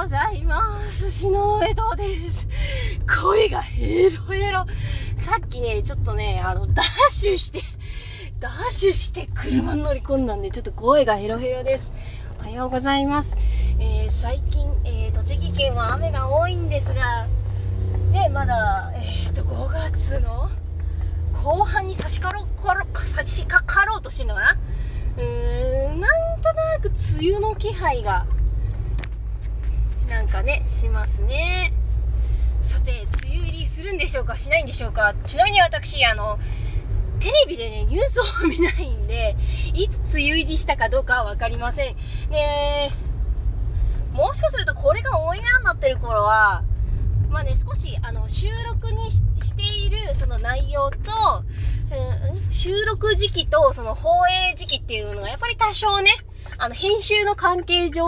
ございます。篠上戸です。声がヘロヘロ。さっきね、ちょっとね、あの、ダッシュして、ダッシュして車に乗り込んだんで、ちょっと声がヘロヘロです。おはようございます。えー最近、えー栃木県は雨が多いんですが、ね、まだ、えっ、と、5月の後半に差しかろかろ差し掛かろうとしてんのかな？うーん、なんとなく梅雨の気配が、なんかね、しますね。さて、梅雨入りするんでしょうか？しないんでしょうか？ちなみに私、あの、テレビでね、ニュースを見ないんで、いつ梅雨入りしたかどうかはわかりません。ねもしかするとこれがオンエアになってる頃は、まあね、少し、あの、収録にししているその内容と、うん、収録時期とその放映時期っていうのがやっぱり多少ね、あの、編集の関係上、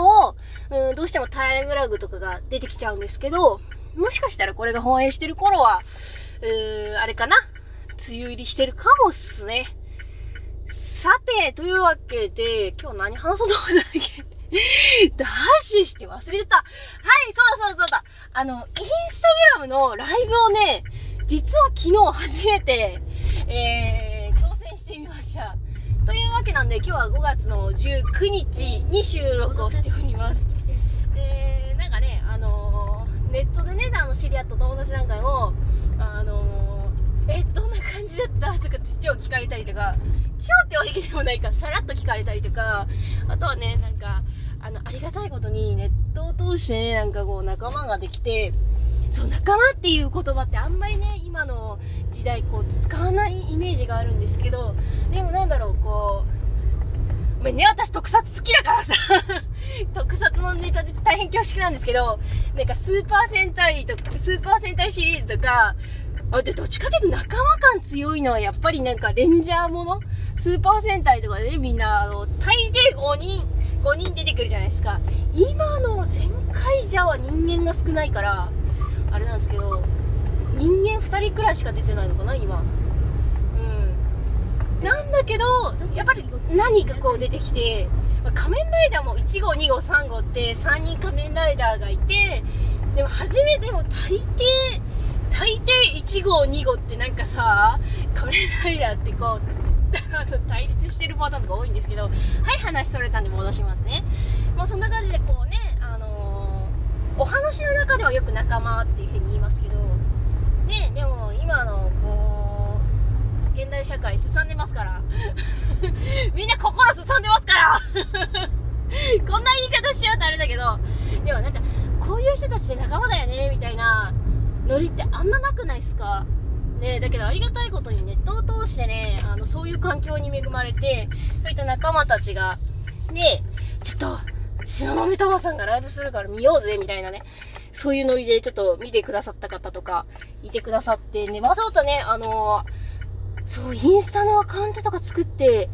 うん、どうしてもタイムラグとかが出てきちゃうんですけど、もしかしたらこれが放映してる頃は、うーあれかな？梅雨入りしてるかもっすね。さて、というわけで、今日何話そうと思ったっけ？ダッシュして忘れちゃった。はい、そうだそうだそうだ。あの、インスタグラムのライブをね、実は昨日初めて、えー、挑戦してみました。というわけなんで、今日は5月の19日に収録をしております。で、なんかね、あのネットでね、あの、知り合った友達なんかも、あのえ、どんな感じだった？とかって超聞かれたりとか、超ってわけでもないから、さらっと聞かれたりとか、あとはね、なんか、あの、ありがたいことにネットを通してね、なんかこう仲間ができて、そう、仲間っていう言葉ってあんまりね、今の時代こう使わないイメージがあるんですけど、でもなんだろう、こう、ごめんね、私特撮好きだからさ、特撮のネタで大変恐縮なんですけど、なんかスーパー戦隊とか、スーパー戦隊シリーズとか、あ、で、どっちかというと仲間感強いのはやっぱりなんかレンジャーもの？スーパー戦隊とかで、みんな、あの、大抵5人、5人出てくるじゃないですか。今の全開じゃは人間が少ないから、あれなんですけど、人間2人くらいしか出てないのかな、今。うん。なんだけど、やっぱり何かこう出てきて、仮面ライダーも1号、2号、3号って3人仮面ライダーがいて、でも初めても大抵、大抵1号2号ってなんかさ仮面ライダーってこう 対立してるパターンとか多いんですけどはい話それたんで戻しますねまあそんな感じでこうねお話の中ではよく仲間っていうふうに言いますけどねでも今のこう現代社会すさんでますから。みんな心すさんでますから。こんな言い方しようとあれだけど。でもなんかこういう人たちって仲間だよねみたいなノリってあんまなくないっすか？ねだけどありがたいことにネットを通してねあのそういう環境に恵まれてそういった仲間たちがねちょっと東雲玉さんがライブするから見ようぜみたいなねそういうノリでちょっと見てくださった方とかいてくださってねわざわざねあのそうインスタのアカウントとか作って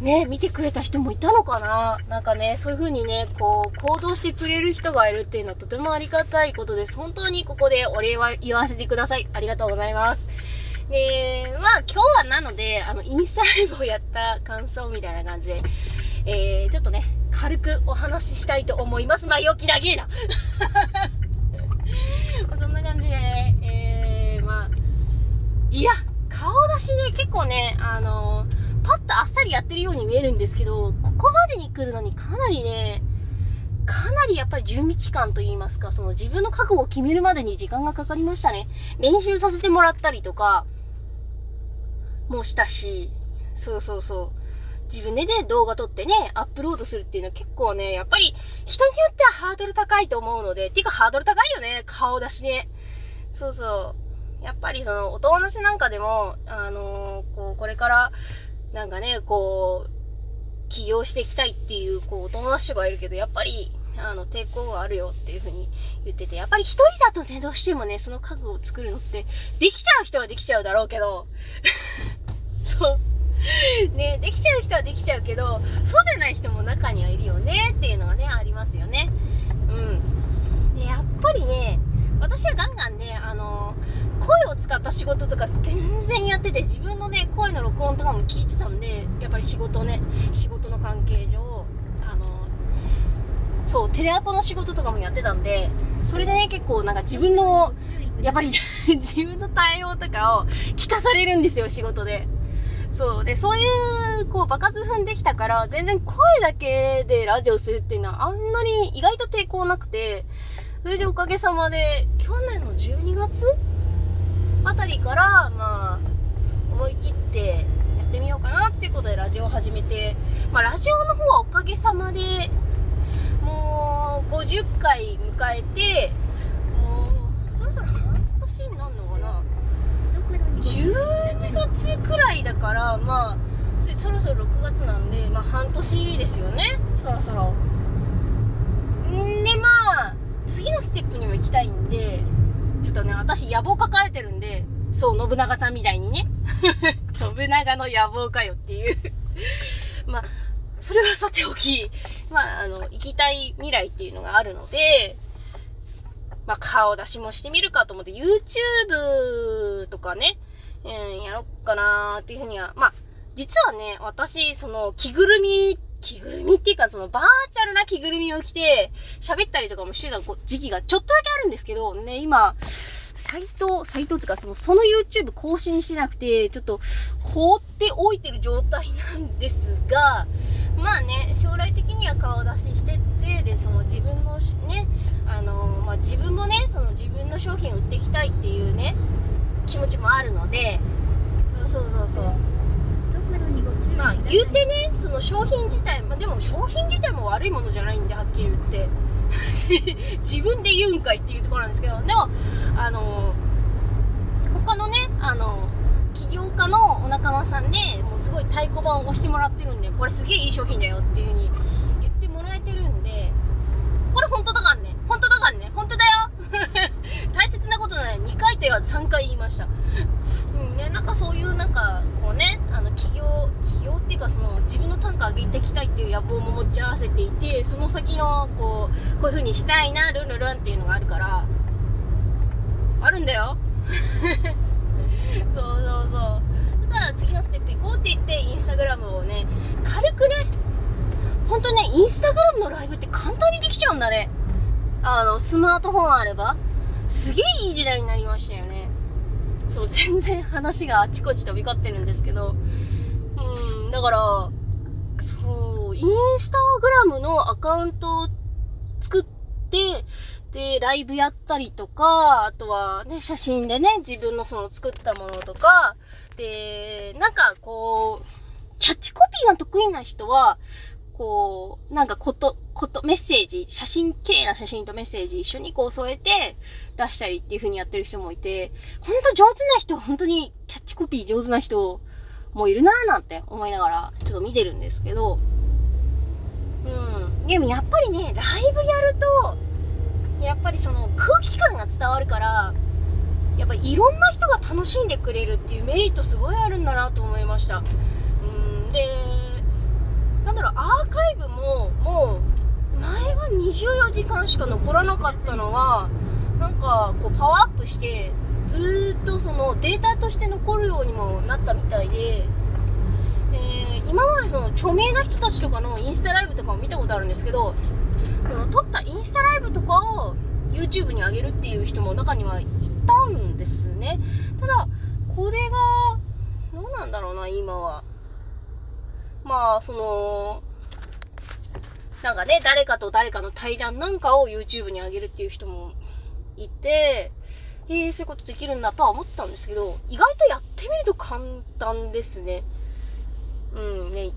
ね、見てくれた人もいたのかななんかね、そういう風にね、こう、行動してくれる人がいるっていうのはとてもありがたいことです。本当にここでお礼は言わせてください。ありがとうございます。で、まあ今日はなので、あの、インスタライブをやった感想みたいな感じで、えー、ちょっとね、軽くお話ししたいと思います。前置き長えな。そんな感じでね、えー、まあ、いや、顔出しね、結構ね、あのパッとあっさりやってるように見えるんですけど、ここまでに来るのにかなりね、かなりやっぱり準備期間といいますか、その自分の覚悟を決めるまでに時間がかかりましたね。練習させてもらったりとか、もしたし、そうそうそう。自分でね、動画撮ってね、アップロードするっていうのは結構ね、やっぱり人によってはハードル高いと思うので、っていうかハードル高いよね、顔出しね。そうそう。やっぱりその、お友達なんかでも、あのーこう、これから、なんかね、こう、起業していきたいっていう、こう、お友達とかいるけど、やっぱり、あの、抵抗があるよっていうふうに言ってて、やっぱり一人だとね、どうしてもね、その覚悟を作るのって、できちゃう人はできちゃうだろうけど、そう。ね、できちゃう人はできちゃうけど、そうじゃない人も中にはいるよねっていうのがね、ありますよね。うん。で、やっぱりね、私はガンガンね、あの、声を使った仕事とか全然やってて、自分のね、声の録音とかも聞いてたんで、やっぱり仕事ね、仕事の関係上、あの、そう、テレアポの仕事とかもやってたんで、それでね、結構なんか自分の、やっぱり 自分の対応とかを聞かされるんですよ、仕事で。そう。で、そういう、こう、爆発踏んできたから、全然声だけでラジオするっていうのはあんなに意外と抵抗なくて、それでおかげさまで、去年の12月あたりから、まあ、思い切ってやってみようかなっていうことでラジオを始めて、まあ、ラジオの方はおかげさまで、もう50回迎えてもうそろそろ半年になるのかな12月くらいだからまあそろそろ6月なんでまあ半年ですよね。そろそろ。んでまあ次のステップにも行きたいんでちょっとね私野望抱えてるんでそう信長さんみたいにね。信長の野望かよっていう。まあそれはさておき、まあ、あの、行きたい未来っていうのがあるので、まあ、顔出しもしてみるかと思って、YouTube とかね、うん、やろっかなっていうふうには、まあ、実はね、私、その、着ぐるみ、着ぐるみっていうか、その、バーチャルな着ぐるみを着て、喋ったりとかもしてた時期がちょっとだけあるんですけど、ね、今、サイト、サイトっていうか、その、その YouTube 更新しなくて、ちょっと、放っておいてる状態なんですが、まあね将来的には顔出ししてってでその自分のねあのまあ、自分もねその自分の商品を売っていきたいっていうね気持ちもあるのでそうそうそう。まあ言うてねその商品自体、まあ、でも商品自体も悪いものじゃないんではっきり言って。自分で言うんかいっていうところなんですけどでもあの他のねあの起業家のお仲間さんでもうすごい太鼓判を押してもらってるんでこれすげえいい商品だよっていう風に言ってもらえてるんでこれ本当だかんね本当だかんね本当だよ大切なことない2回と言わず3回言いました。うんねなんかそういうなんかこうねあの起業起業っていうかその自分の単価上げていきたいっていう野望も持ち合わせていてその先のこうこういう風にしたいなルンルルンっていうのがあるからあるんだよ。そうそうそう。だから次のステップ行こうって言ってインスタグラムをね軽くねほんとねインスタグラムのライブって簡単にできちゃうんだね。あのスマートフォンあれば。すげえいい時代になりましたよね。そう全然話があちこち飛び交ってるんですけど。うんだからそうインスタグラムのアカウントを作ってで、ライブやったりとか、あとはね、写真でね、自分のその作ったものとか、で、なんかこう、キャッチコピーが得意な人は、こう、なんかこと、こと、メッセージ、写真、綺麗な写真とメッセージ一緒にこう添えて出したりっていう風にやってる人もいて、ほんと上手な人、本当にキャッチコピー上手な人もいるなーなんて思いながらちょっと見てるんですけど、うん。でもやっぱりね、ライブやると、やっぱりその空気感が伝わるからやっぱいろんな人が楽しんでくれるっていうメリットすごいあるんだなと思いましたうんでだろうアーカイブももう前は24時間しか残らなかったのはなんかこうパワーアップしてずっとそのデータとして残るようにもなったみたいでえ今までその著名な人たちとかのインスタライブとかも見たことあるんですけど撮ったインスタライブとかを YouTube に上げるっていう人も中にはいたんですね。ただこれがどうなんだろうな今は。まあそのなんかね誰かと誰かの対談なんかを YouTube に上げるっていう人もいてえー、そういうことできるんだとは思ったんですけど意外とやってみると簡単ですねうんね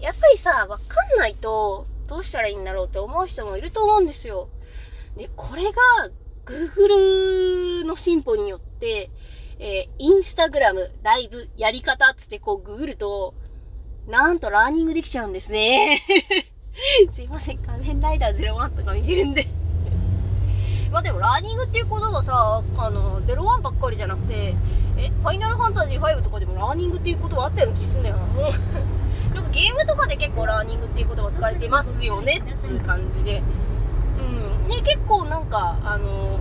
やっぱりさわかんないとどうしたらいいんだろうって思う人もいると思うんですよ。で、これが Google の進歩によって、えー、インスタグラム、ライブ、やり方つってこうググると、なんとラーニングできちゃうんですね。すいません、仮面ライダー01とか見てるんで まあでもラーニングっていうことはさ、あの、01ばっかりじゃなくて、え、ファイナルファンタジー5とかでもラーニングっていうことはあったような気すんだよな。なんかゲームとかで結構ラーニングっていう言葉使われてますよねっていう感じで。うん。ね、結構なんか、あの、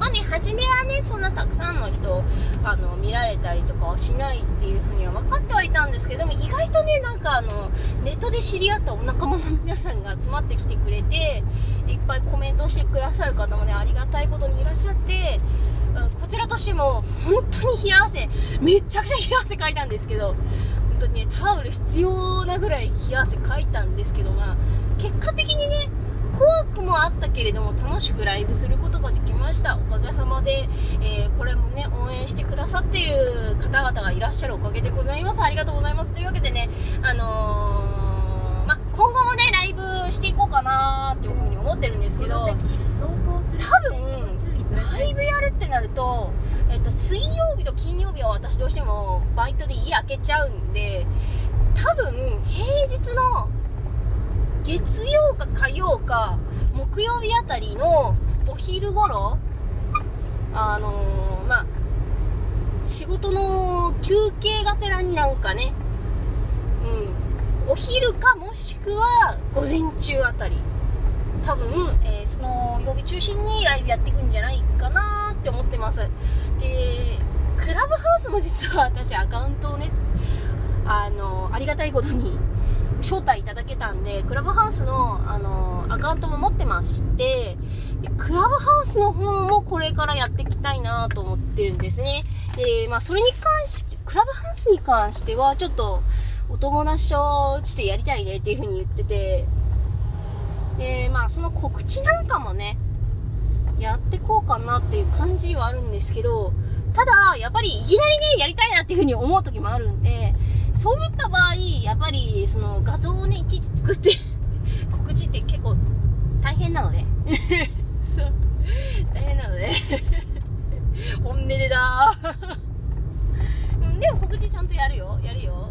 まあね初めはねそんなたくさんの人あの見られたりとかはしないっていうふうには分かってはいたんですけども意外とねなんかあのネットで知り合ったお仲間の皆さんが集まってきてくれていっぱいコメントしてくださる方もねありがたいことにいらっしゃってこちらとしても本当に冷や汗めちゃくちゃ冷や汗かいたんですけど本当にねタオル必要なぐらい冷や汗かいたんですけどまあ結果的にね怖くもあったけれども楽しくライブすることができました。おかげさまで、えー、これもね応援してくださっている方々がいらっしゃるおかげでございます。ありがとうございます。というわけでねあのー、ま、今後もねライブしていこうかなっていうふうに思ってるんですけど多分ライブやるってなると、えっと、水曜日と金曜日は私どうしてもバイトで家開けちゃうんで多分平日の月曜か火曜か木曜日あたりのお昼頃あのー、まあ仕事の休憩がてらになんかねうんお昼かもしくは午前中あたり。多分、えー、その曜日中心にライブやっていくんじゃないかなって思ってます。でクラブハウスも実は私アカウントをねあのありがたいことに招待いただけたんで、クラブハウスの、あのアカウントも持ってまして、クラブハウスの方もこれからやっていきたいなと思ってるんですね。で、まあ、それに関して、クラブハウスに関しては、ちょっと、お友達としてやりたいねっていう風に言ってて、で、まあ、その告知なんかもね、やってこうかなっていう感じはあるんですけど、ただ、やっぱりいきなりね、やりたいなっていう風に思う時もあるんで、そういった場合、やっぱりその画像をね、いちいち作って 告知って結構大変なので そう。大変なので 本音でだでも告知ちゃんとやるよ。やるよ。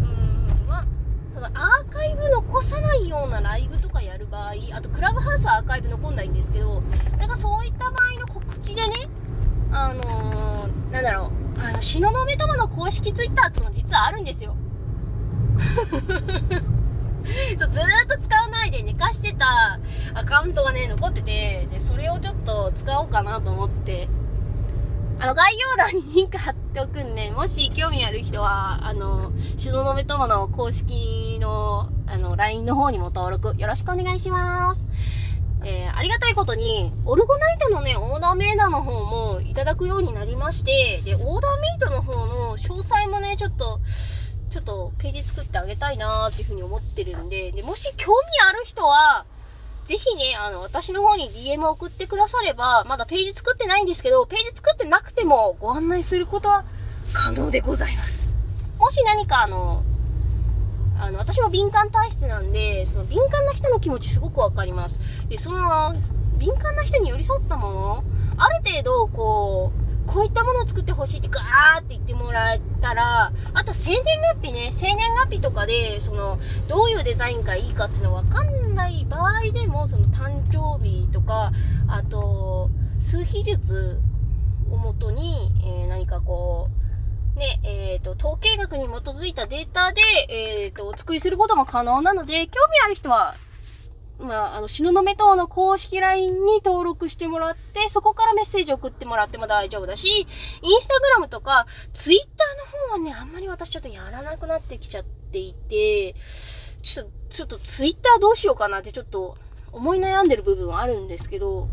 うん、まあ、そのアーカイブ残さないようなライブとかやる場合、あとクラブハウスアーカイブ残んないんですけど、なんかそういった場合の告知でね、あのー、なんだろう、あの、東雲友の公式ツイッターっていうの実はあるんですよ。そうずーっと使わないで寝かしてたアカウントがね、残ってて、で、それをちょっと使おうかなと思って、あの、概要欄にリンク貼っておくんで、もし興味ある人は、あの、東雲友の公式の、あの、LINE の方にも登録よろしくお願いします。えー、ありがたいことに、オルゴナイトのね、オーダーメイドの方もいただくようになりまして、で、オーダーメイドの方の詳細もね、ちょっと、ちょっとページ作ってあげたいなーっていうふうに思ってるんで、で、もし興味ある人は、ぜひね、あの、私の方に DM 送ってくだされば、まだページ作ってないんですけど、ページ作ってなくてもご案内することは可能でございます。もし何かあの、あの、私も敏感体質なんで、その敏感な人の気持ちすごくわかります。で、その、敏感な人に寄り添ったもの、ある程度、こう、こういったものを作ってほしいってガーって言ってもらえたら、あと生年月日ね、生年月日とかで、その、どういうデザインがいいかっていうのわかんない場合でも、その誕生日とか、あと、数比術をもとに、えー、何かこう、ね、えっ、ー、と、統計学に基づいたデータで、えっ、ー、と、お作りすることも可能なので、興味ある人は、まあ、あの、東雲島の公式 LINE に登録してもらって、そこからメッセージ送ってもらっても大丈夫だし、インスタグラムとか、ツイッターの方はね、あんまり私ちょっとやらなくなってきちゃっていて、ちょっと、ちょっとツイッターどうしようかなってちょっと思い悩んでる部分はあるんですけど、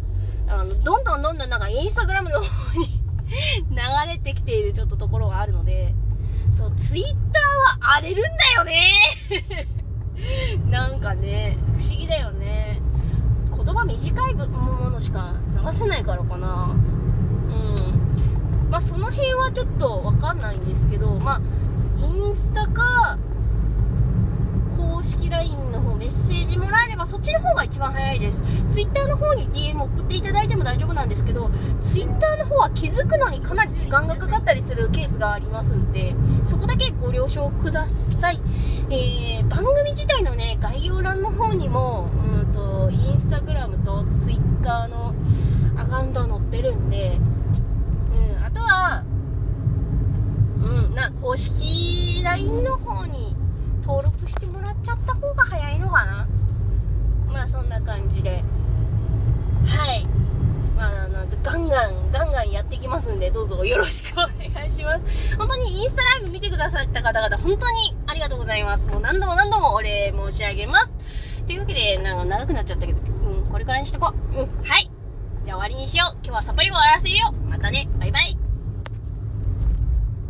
あの、どんどんどんどんなんかインスタグラムの方に 流れてきているちょっとところがあるので、そう、ツイッターは荒れるんだよね なんかね、不思議だよね。言葉短いものしか流せないからかな。うん。まあその辺はちょっとわかんないんですけど、まあ、インスタか、公式 LINE の方メッセージもらえればそっちの方が一番早いです。Twitter の方に DM 送っていただいても大丈夫なんですけど Twitter の方は気づくのにかなり時間がかかったりするケースがありますんでそこだけご了承ください、えー、番組自体のね概要欄の方にもうんとインスタグラムと Twitter のアカウント載ってるんで、うん、あとはうんな公式 LINE の方にしてもらっちゃった方が早いのかな？まあそんな感じではいまあなんガンガンガンガンやっていきますんで、どうぞよろしくお願いします。本当にインスタライブ見てくださった方々、本当にありがとうございます。もう何度も何度もお礼申し上げます。というわけで、なんか長くなっちゃったけど、うん、これからにしとこう。うん、はい。じゃあ終わりにしよう。今日はさっぱり終わらせるよ。またね。バイバイ。